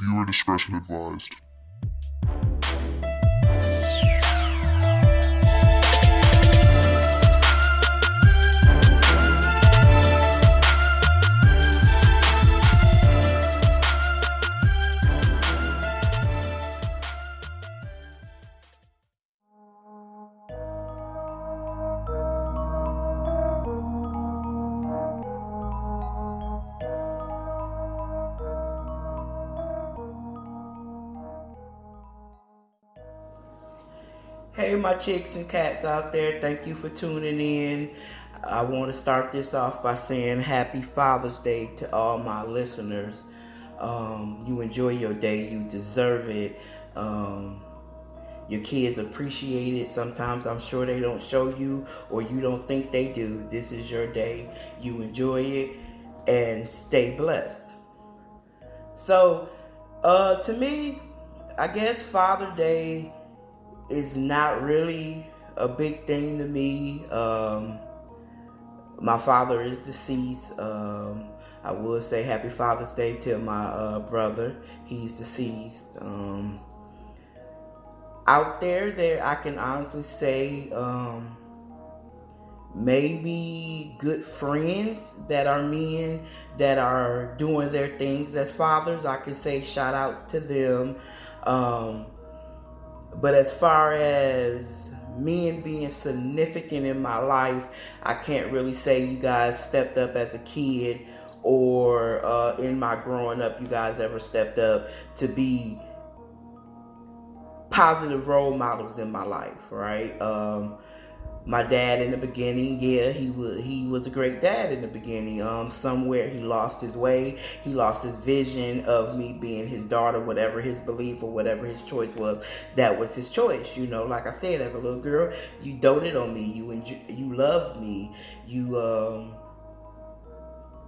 Viewer discretion advised. Chicks and cats out there, thank you for tuning in. I want to start this off by saying Happy Father's Day to all my listeners. Um, you enjoy your day, you deserve it. Um, your kids appreciate it. Sometimes I'm sure they don't show you or you don't think they do. This is your day. You enjoy it and stay blessed. So, uh, to me, I guess Father Day is not really a big thing to me. Um, my father is deceased. Um, I would say Happy Father's Day to my uh, brother. He's deceased. Um, out there, there I can honestly say um, maybe good friends that are men that are doing their things as fathers. I can say shout out to them. Um, but as far as men being significant in my life, I can't really say you guys stepped up as a kid or uh, in my growing up, you guys ever stepped up to be positive role models in my life, right? Um, my dad in the beginning, yeah, he was he was a great dad in the beginning. Um, somewhere he lost his way, he lost his vision of me being his daughter, whatever his belief or whatever his choice was. That was his choice, you know. Like I said, as a little girl, you doted on me, you you loved me, you um,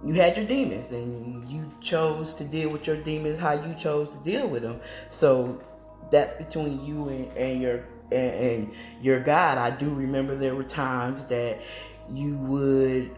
you had your demons, and you chose to deal with your demons how you chose to deal with them. So that's between you and, and your and, and your God. I do remember there were times that you would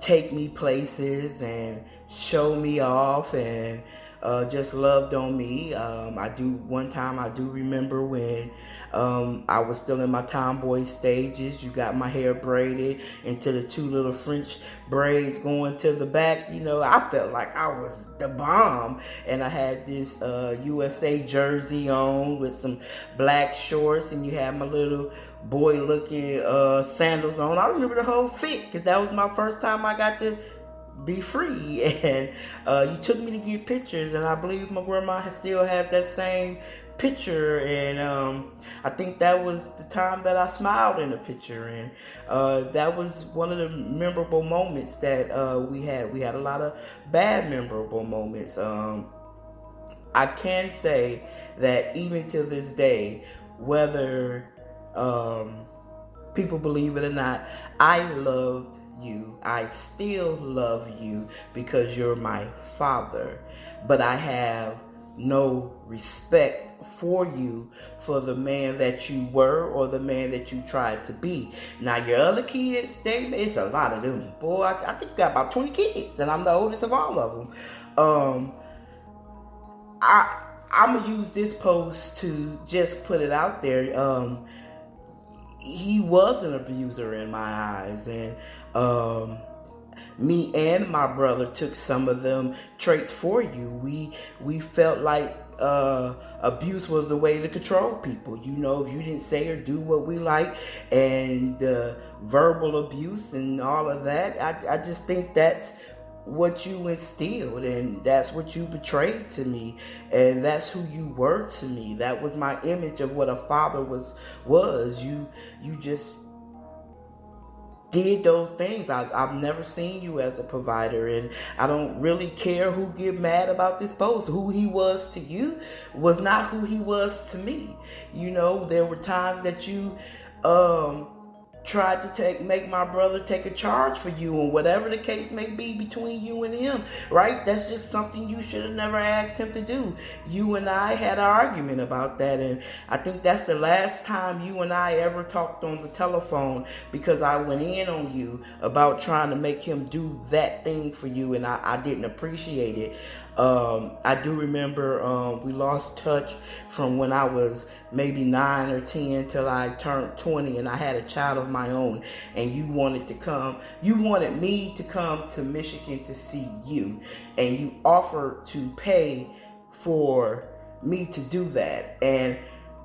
take me places and show me off and uh, just loved on me. Um, I do one time I do remember when um, I was still in my tomboy stages. You got my hair braided into the two little French braids going to the back. You know, I felt like I was the bomb, and I had this uh, USA jersey on with some black shorts, and you had my little boy looking uh, sandals on. I remember the whole fit because that was my first time I got to be free. And uh, you took me to get pictures and i believe my grandma still has that same picture. And um, i think that was the time that i smiled in the picture. And uh, that was one of the memorable moments that uh, we had. We had a lot of bad memorable moments. Um, i can say that even to this day whether um, people believe it or not i loved you. I still love you because you're my father. But I have no respect for you for the man that you were or the man that you tried to be. Now your other kids, they it's a lot of them. Boy, I, I think you got about 20 kids, and I'm the oldest of all of them. Um I I'm gonna use this post to just put it out there. Um he was an abuser in my eyes and um, me and my brother took some of them traits for you. We we felt like uh, abuse was the way to control people. You know, if you didn't say or do what we like, and uh, verbal abuse and all of that, I, I just think that's what you instilled and that's what you betrayed to me and that's who you were to me that was my image of what a father was was you you just did those things. I, have never seen you as a provider, and I don't really care who get mad about this post. Who he was to you was not who he was to me. You know, there were times that you um, tried to take make my brother take a charge for you and whatever the case may be between you and him right? That's just something you should have never asked him to do. You and i had an argument about that and i think that's the last time you and i ever talked on the telephone because i went in on you about trying to make him do that thing for you and i, I didn't appreciate it Um, I do remember um, we lost touch from when I was maybe nine or ten till I turned 20 and I had a child of my own. And you wanted to come you wanted me to come to Michigan to see you. And you offered to pay for me to do that. And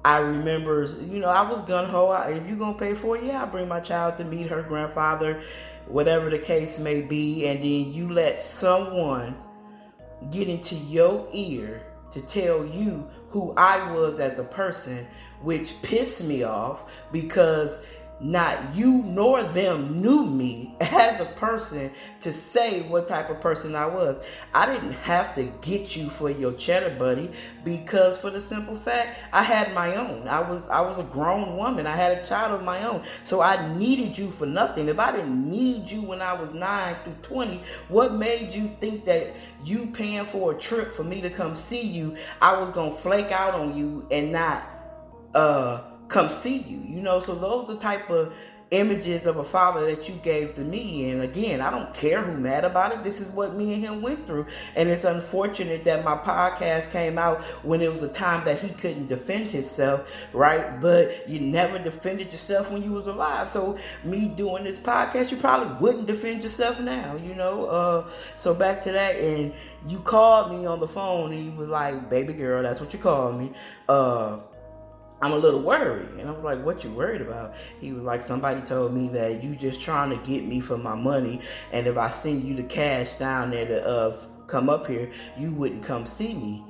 I remember you know I was gun ho if you're gonna pay for it yeah I bring my child to meet her grandfather whatever the case may be. And then you let someone get into your ear to tell you who I was as a person, which pissed me off because not you nor them knew me as a person to say what type of person I was. I didn't have to get you for your cheddar buddy because for the simple fact I had my own. I was I was a grown woman. I had a child of my own. So I needed you for nothing. If I didn't need you when I was 9 through 20, what made you think that you paying for a trip for me to come see you, I was going to flake out on you and not uh come see you. You know, so those are the type of images of a father that you gave to me. And again, I don't care who mad about it. This is what me and him went through. And it's unfortunate that my podcast came out when it was a time that he couldn't defend himself, right? But you never defended yourself when you was alive. So me doing this podcast, you probably wouldn't defend yourself now, you know? Uh, so back to that. And you called me on the phone and you was like, baby girl, that's what you called me. Uh, I'm a little worried. And I'm like, what you worried about? He was like, somebody told me that you just trying to get me for my money. And if I send you the cash down there to uh, come up here, you wouldn't come see me.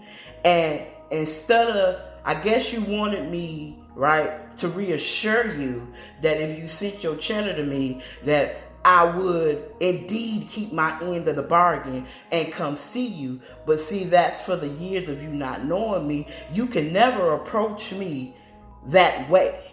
And instead of, I guess you wanted me, right, to reassure you that if you sent your cheddar to me, that I would indeed keep my end of the bargain and come see you. But see, that's for the years of you not knowing me. You can never approach me that way.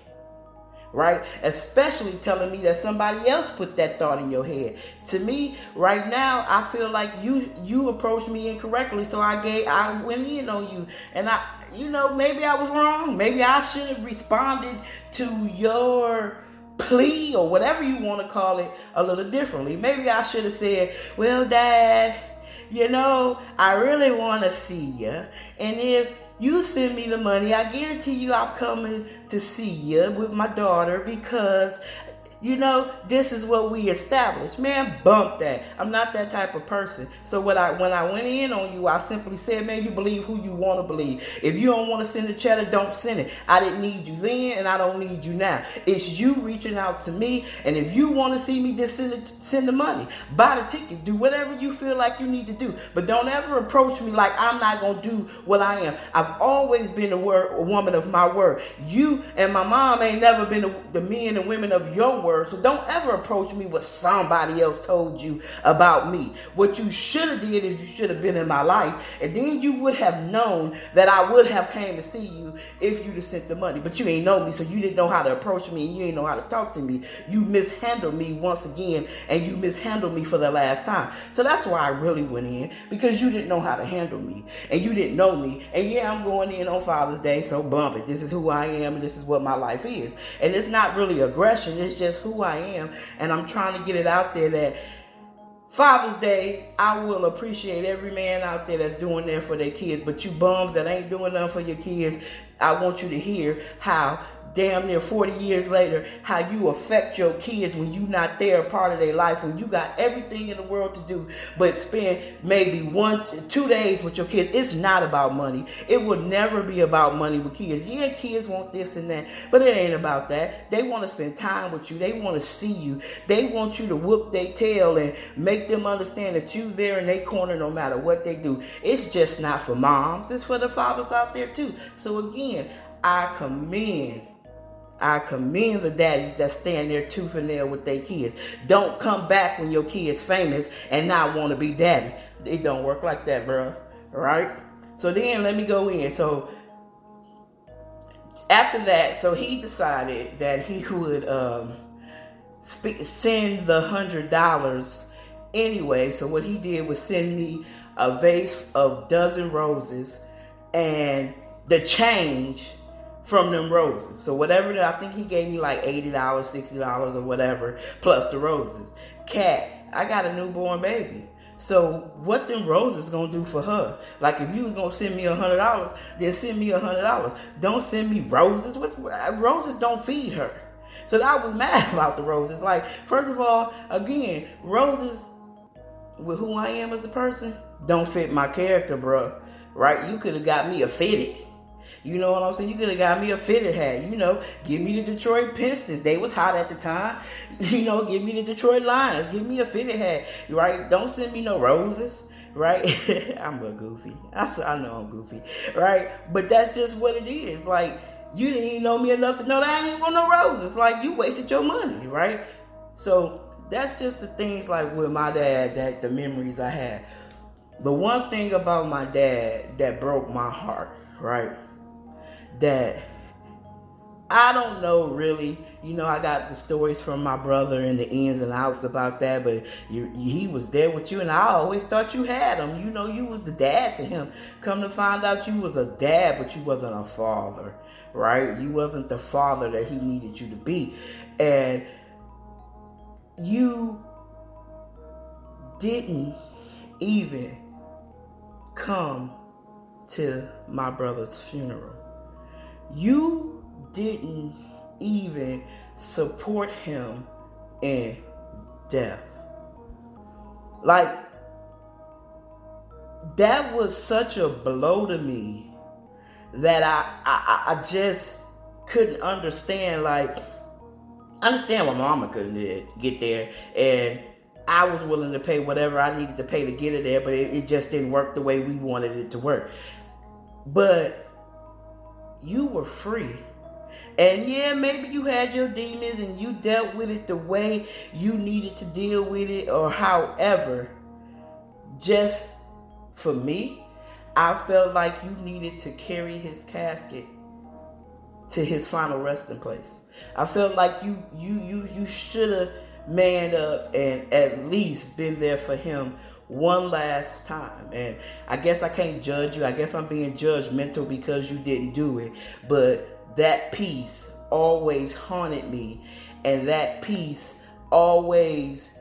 Right? Especially telling me that somebody else put that thought in your head. To me, right now, I feel like you you approached me incorrectly, so I gave I went in on you. And I you know, maybe I was wrong. Maybe I should have responded to your plea or whatever you want to call it a little differently. Maybe I should have said, Well, Dad, you know, I really want to see you. And if you send me the money. I guarantee you I'm coming to see you with my daughter because you know, this is what we established. Man, bump that. I'm not that type of person. So what I when I went in on you, I simply said, man, you believe who you want to believe. If you don't want to send the cheddar, don't send it. I didn't need you then, and I don't need you now. It's you reaching out to me, and if you want to see me, just send it, send the money, buy the ticket, do whatever you feel like you need to do. But don't ever approach me like I'm not gonna do what I am. I've always been a word, a woman of my word. You and my mom ain't never been the, the men and women of your word So don't ever approach me what somebody else told you about me. What you should have did is you should have been in my life, and then you would have known that I would have came to see you if you'd have sent the money. But you ain't know me, so you didn't know how to approach me, and you ain't know how to talk to me. You mishandled me once again, and you mishandled me for the last time. So that's why I really went in because you didn't know how to handle me, and you didn't know me. And yeah, I'm going in on Father's Day, so bump it. This is who I am, and this is what my life is. And it's not really aggression; it's just who I am, and I'm trying to get it out there that Father's Day, I will appreciate every man out there that's doing that for their kids. But you bums that ain't doing nothing for your kids, I want you to hear how damn near 40 years later how you affect your kids when you're not there part of their life when you got everything in the world to do but spend maybe one two days with your kids. It's not about money. It will never be about money with kids. Yeah kids want this and that but it ain't about that. They want to spend time with you. They want to see you. They want you to whoop their tail and make them understand that you there in their corner no matter what they do. It's just not for moms. It's for the fathers out there too. So again I commend I commend the daddies that stand there tooth and nail with their kids. Don't come back when your kid's famous and not want to be daddy. It don't work like that, bro. Right? So then let me go in. So after that, so he decided that he would um, sp- send the hundred dollars anyway. So what he did was send me a vase of dozen roses and the change from them roses. So whatever I think he gave me like eighty dollars, sixty dollars, or whatever, plus the roses. Cat, I got a newborn baby. So what them roses gonna do for her? Like if you was gonna send me a hundred dollars, then send me a hundred dollars. Don't send me roses. What uh, roses don't feed her. So I was mad about the roses. Like first of all, again, roses with who I am as a person don't fit my character, bro. Right? You could have got me a fitted. You know what I'm saying? You could have got me a fitted hat. You know, give me the Detroit Pistons. They was hot at the time. You know, give me the Detroit Lions. Give me a fitted hat. Right? Don't send me no roses. Right? I'm a goofy. I, I know I'm goofy. Right? But that's just what it is. Like, you didn't even know me enough to know that I didn't want no roses. Like, you wasted your money. Right? So, that's just the things like with my dad that the memories I had. The one thing about my dad that broke my heart, right? That I don't know really. You know, I got the stories from my brother and the ins and outs about that, but you, he was there with you, and I always thought you had him. You know, you was the dad to him. Come to find out, you was a dad, but you wasn't a father, right? You wasn't the father that he needed you to be, and you didn't even come to my brother's funeral you didn't even support him in death. Like, that was such a blow to me that I, I, I just couldn't understand. Like, I understand why mama couldn't get there, and I was willing to pay whatever I needed to pay to get it there, but it, it just didn't work the way we wanted it to work. But you were free. And yeah, maybe you had your demons and you dealt with it the way you needed to deal with it, or however. Just for me, I felt like you needed to carry his casket to his final resting place. I felt like you you you you should have manned up and at least been there for him one last time. And I guess I can't judge you. I guess I'm being judgmental because you didn't do it. But that piece always haunted me. And that piece always,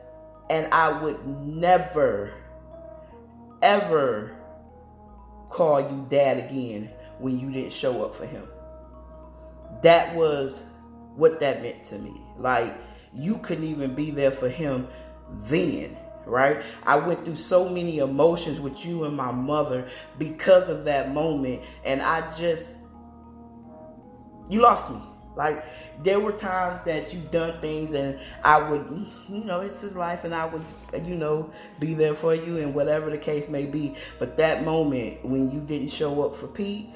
and I would never, ever call you dad again when you didn't show up for him. That was what that meant to me. Like, you couldn't even be there for him then right? I went through so many emotions with you and my mother because of that moment, and I just, you lost me. Like, there were times that you done things, and I would, you know, it's his life, and I would, you know, be there for you, and whatever the case may be. But that moment when you didn't show up for Pete,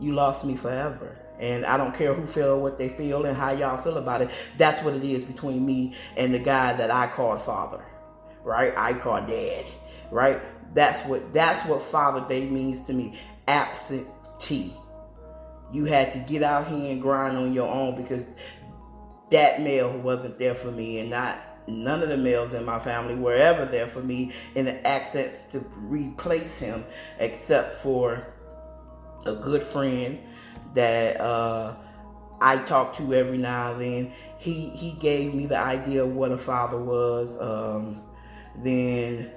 you lost me forever. And I don't care who feel what they feel and how y'all feel about it. That's what it is between me and the guy that I called father right? I call dad, right? That's what that's what Father Day means to me. Absentee. You had to get out here and grind on your own because that male wasn't there for me, and not none of the males in my family were ever there for me in the access to replace him, except for a good friend that uh, I talk to every now and then. He he gave me the idea of what a father was. Um, then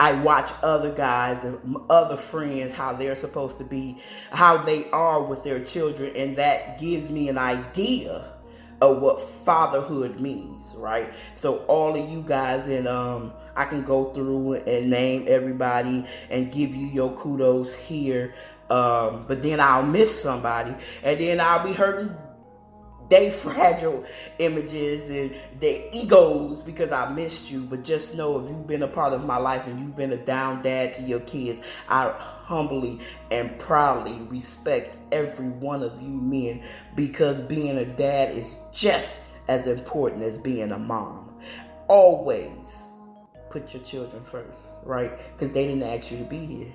I watch other guys and other friends how they're supposed to be, how they are with their children, and that gives me an idea of what fatherhood means, right? So all of you guys and um I can go through and name everybody and give you your kudos here. Um, but then I'll miss somebody and then I'll be hurting they fragile images and their egos because I missed you. But just know if you've been a part of my life and you've been a down dad to your kids, I humbly and proudly respect every one of you men because being a dad is just as important as being a mom. Always put your children first, right? Because they didn't ask you to be here.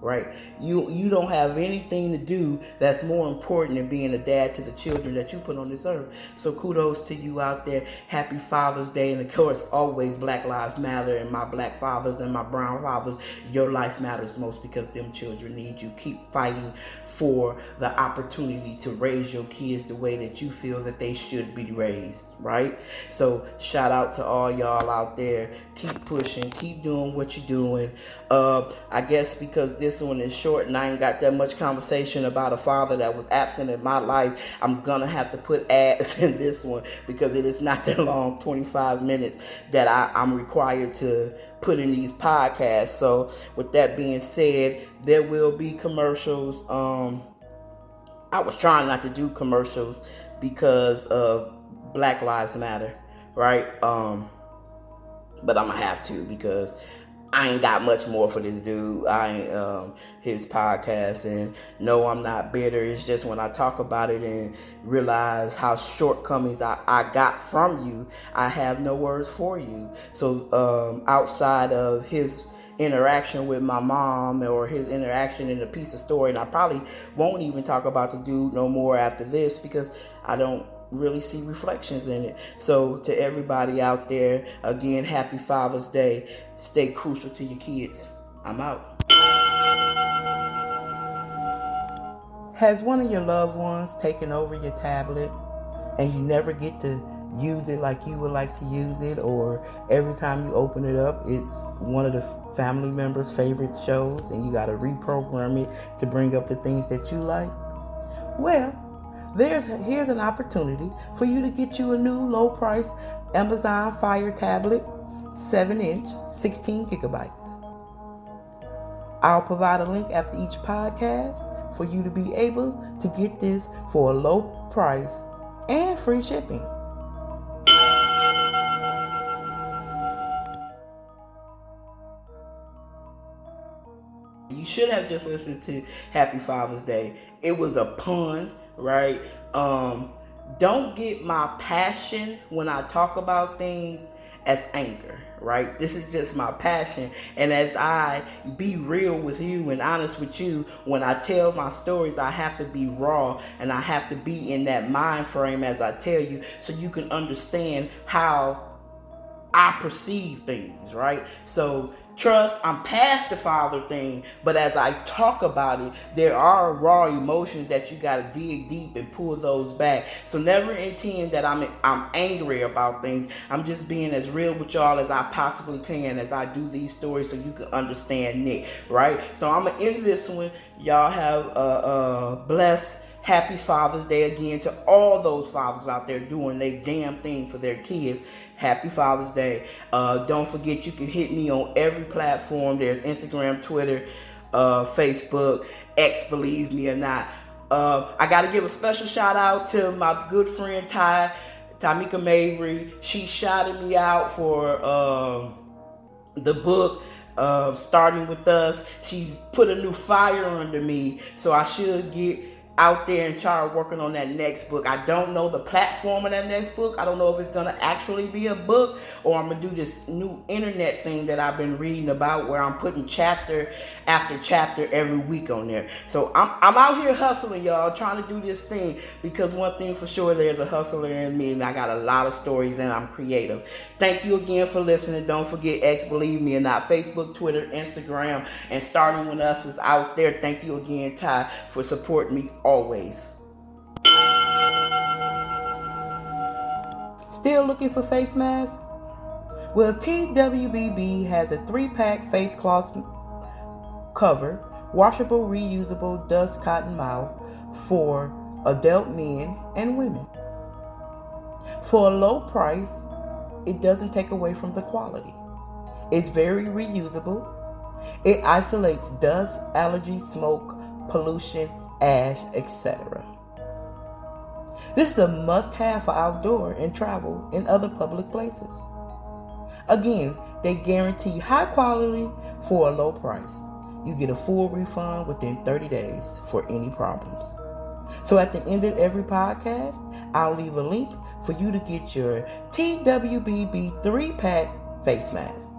Right? You you don't have anything to do that's more important than being a dad to the children that you put on this earth. So kudos to you out there. Happy Father's Day, and of course, always Black Lives Matter, and my black fathers and my brown fathers. Your life matters most because them children need you. Keep fighting for the opportunity to raise your kids the way that you feel that they should be raised, right? So shout out to all y'all out there. Keep pushing. Keep doing what you're doing. Uh, I guess because this this one is short and I ain't got that much conversation about a father that was absent in my life. I'm gonna have to put ads in this one because it is not that long, 25 minutes, that I, I'm required to put in these podcasts. So with that being said, there will be commercials. Um, I was trying not to do commercials because of Black Lives Matter, right? Um, but I'm gonna have to because I ain't got much more for this dude. I ain't um, his podcast, and no, I'm not bitter. It's just when I talk about it and realize how shortcomings I, I got from you, I have no words for you. So um, outside of his interaction with my mom or his interaction in a piece of story, and I probably won't even talk about the dude no more after this because I don't really see reflections in it. So, to everybody out there, again, happy Father's Day. Stay crucial to your kids. I'm out. Has one of your loved ones taken over your tablet and you never get to use it like you would like to use it, or every time you open it up, it's one of the family members' favorite shows and you got to reprogram it to bring up the things that you like? Well, there's here's an opportunity for you to get you a new low price Amazon Fire tablet, 7 inch, 16 gigabytes. I'll provide a link after each podcast for you to be able to get this for a low price and free shipping. You should have just listened to Happy Father's Day. It was a pun right? Um, don't get my passion when I talk about things as anger, right? This is just my passion. And as I be real with you and honest with you, when I tell my stories, I have to be raw and I have to be in that mind frame as I tell you so you can understand how I perceive things, right? So trust. I'm past the father thing, but as I talk about it, there are raw emotions that you got to dig deep and pull those back. So never intend that I'm I'm angry about things. I'm just being as real with y'all as I possibly can as I do these stories, so you can understand Nick, right? So I'm gonna end this one. Y'all have a blessed. Happy Father's Day again to all those fathers out there doing their damn thing for their kids. Happy Father's Day. Uh, don't forget you can hit me on every platform. There's Instagram, Twitter, uh, Facebook, X, believe me or not. Uh, I got to give a special shout out to my good friend Ty, Tamika Mabry. She shouted me out for um, the book. Uh, starting with us, she's put a new fire under me, so I should get out there and start working on that next book. I don't know the platform of that next book. I don't know if it's gonna actually be a book or I'm gonna do this new internet thing that I've been reading about where I'm putting chapter after chapter every week on there. So I'm I'm out here hustling, y'all, trying to do this thing because one thing for sure, there's a hustler in me, and I got a lot of stories and I'm creative. Thank you again for listening. Don't forget X, believe me or not, Facebook, Twitter, Instagram, and starting with us is out there. Thank you again, Ty, for supporting me always. Still looking for face masks? Well, TWBB has a three pack face cloth cover, washable, reusable dust cotton mouth for adult men and women. For a low price, it doesn't take away from the quality. It's very reusable. It isolates dust, allergies, smoke, pollution, ash, etc. This is a must have for outdoor and travel in other public places. Again, they guarantee high quality for a low price. You get a full refund within 30 days for any problems. So at the end of every podcast, I'll leave a link for you to get your TWBB 3 pack face mask.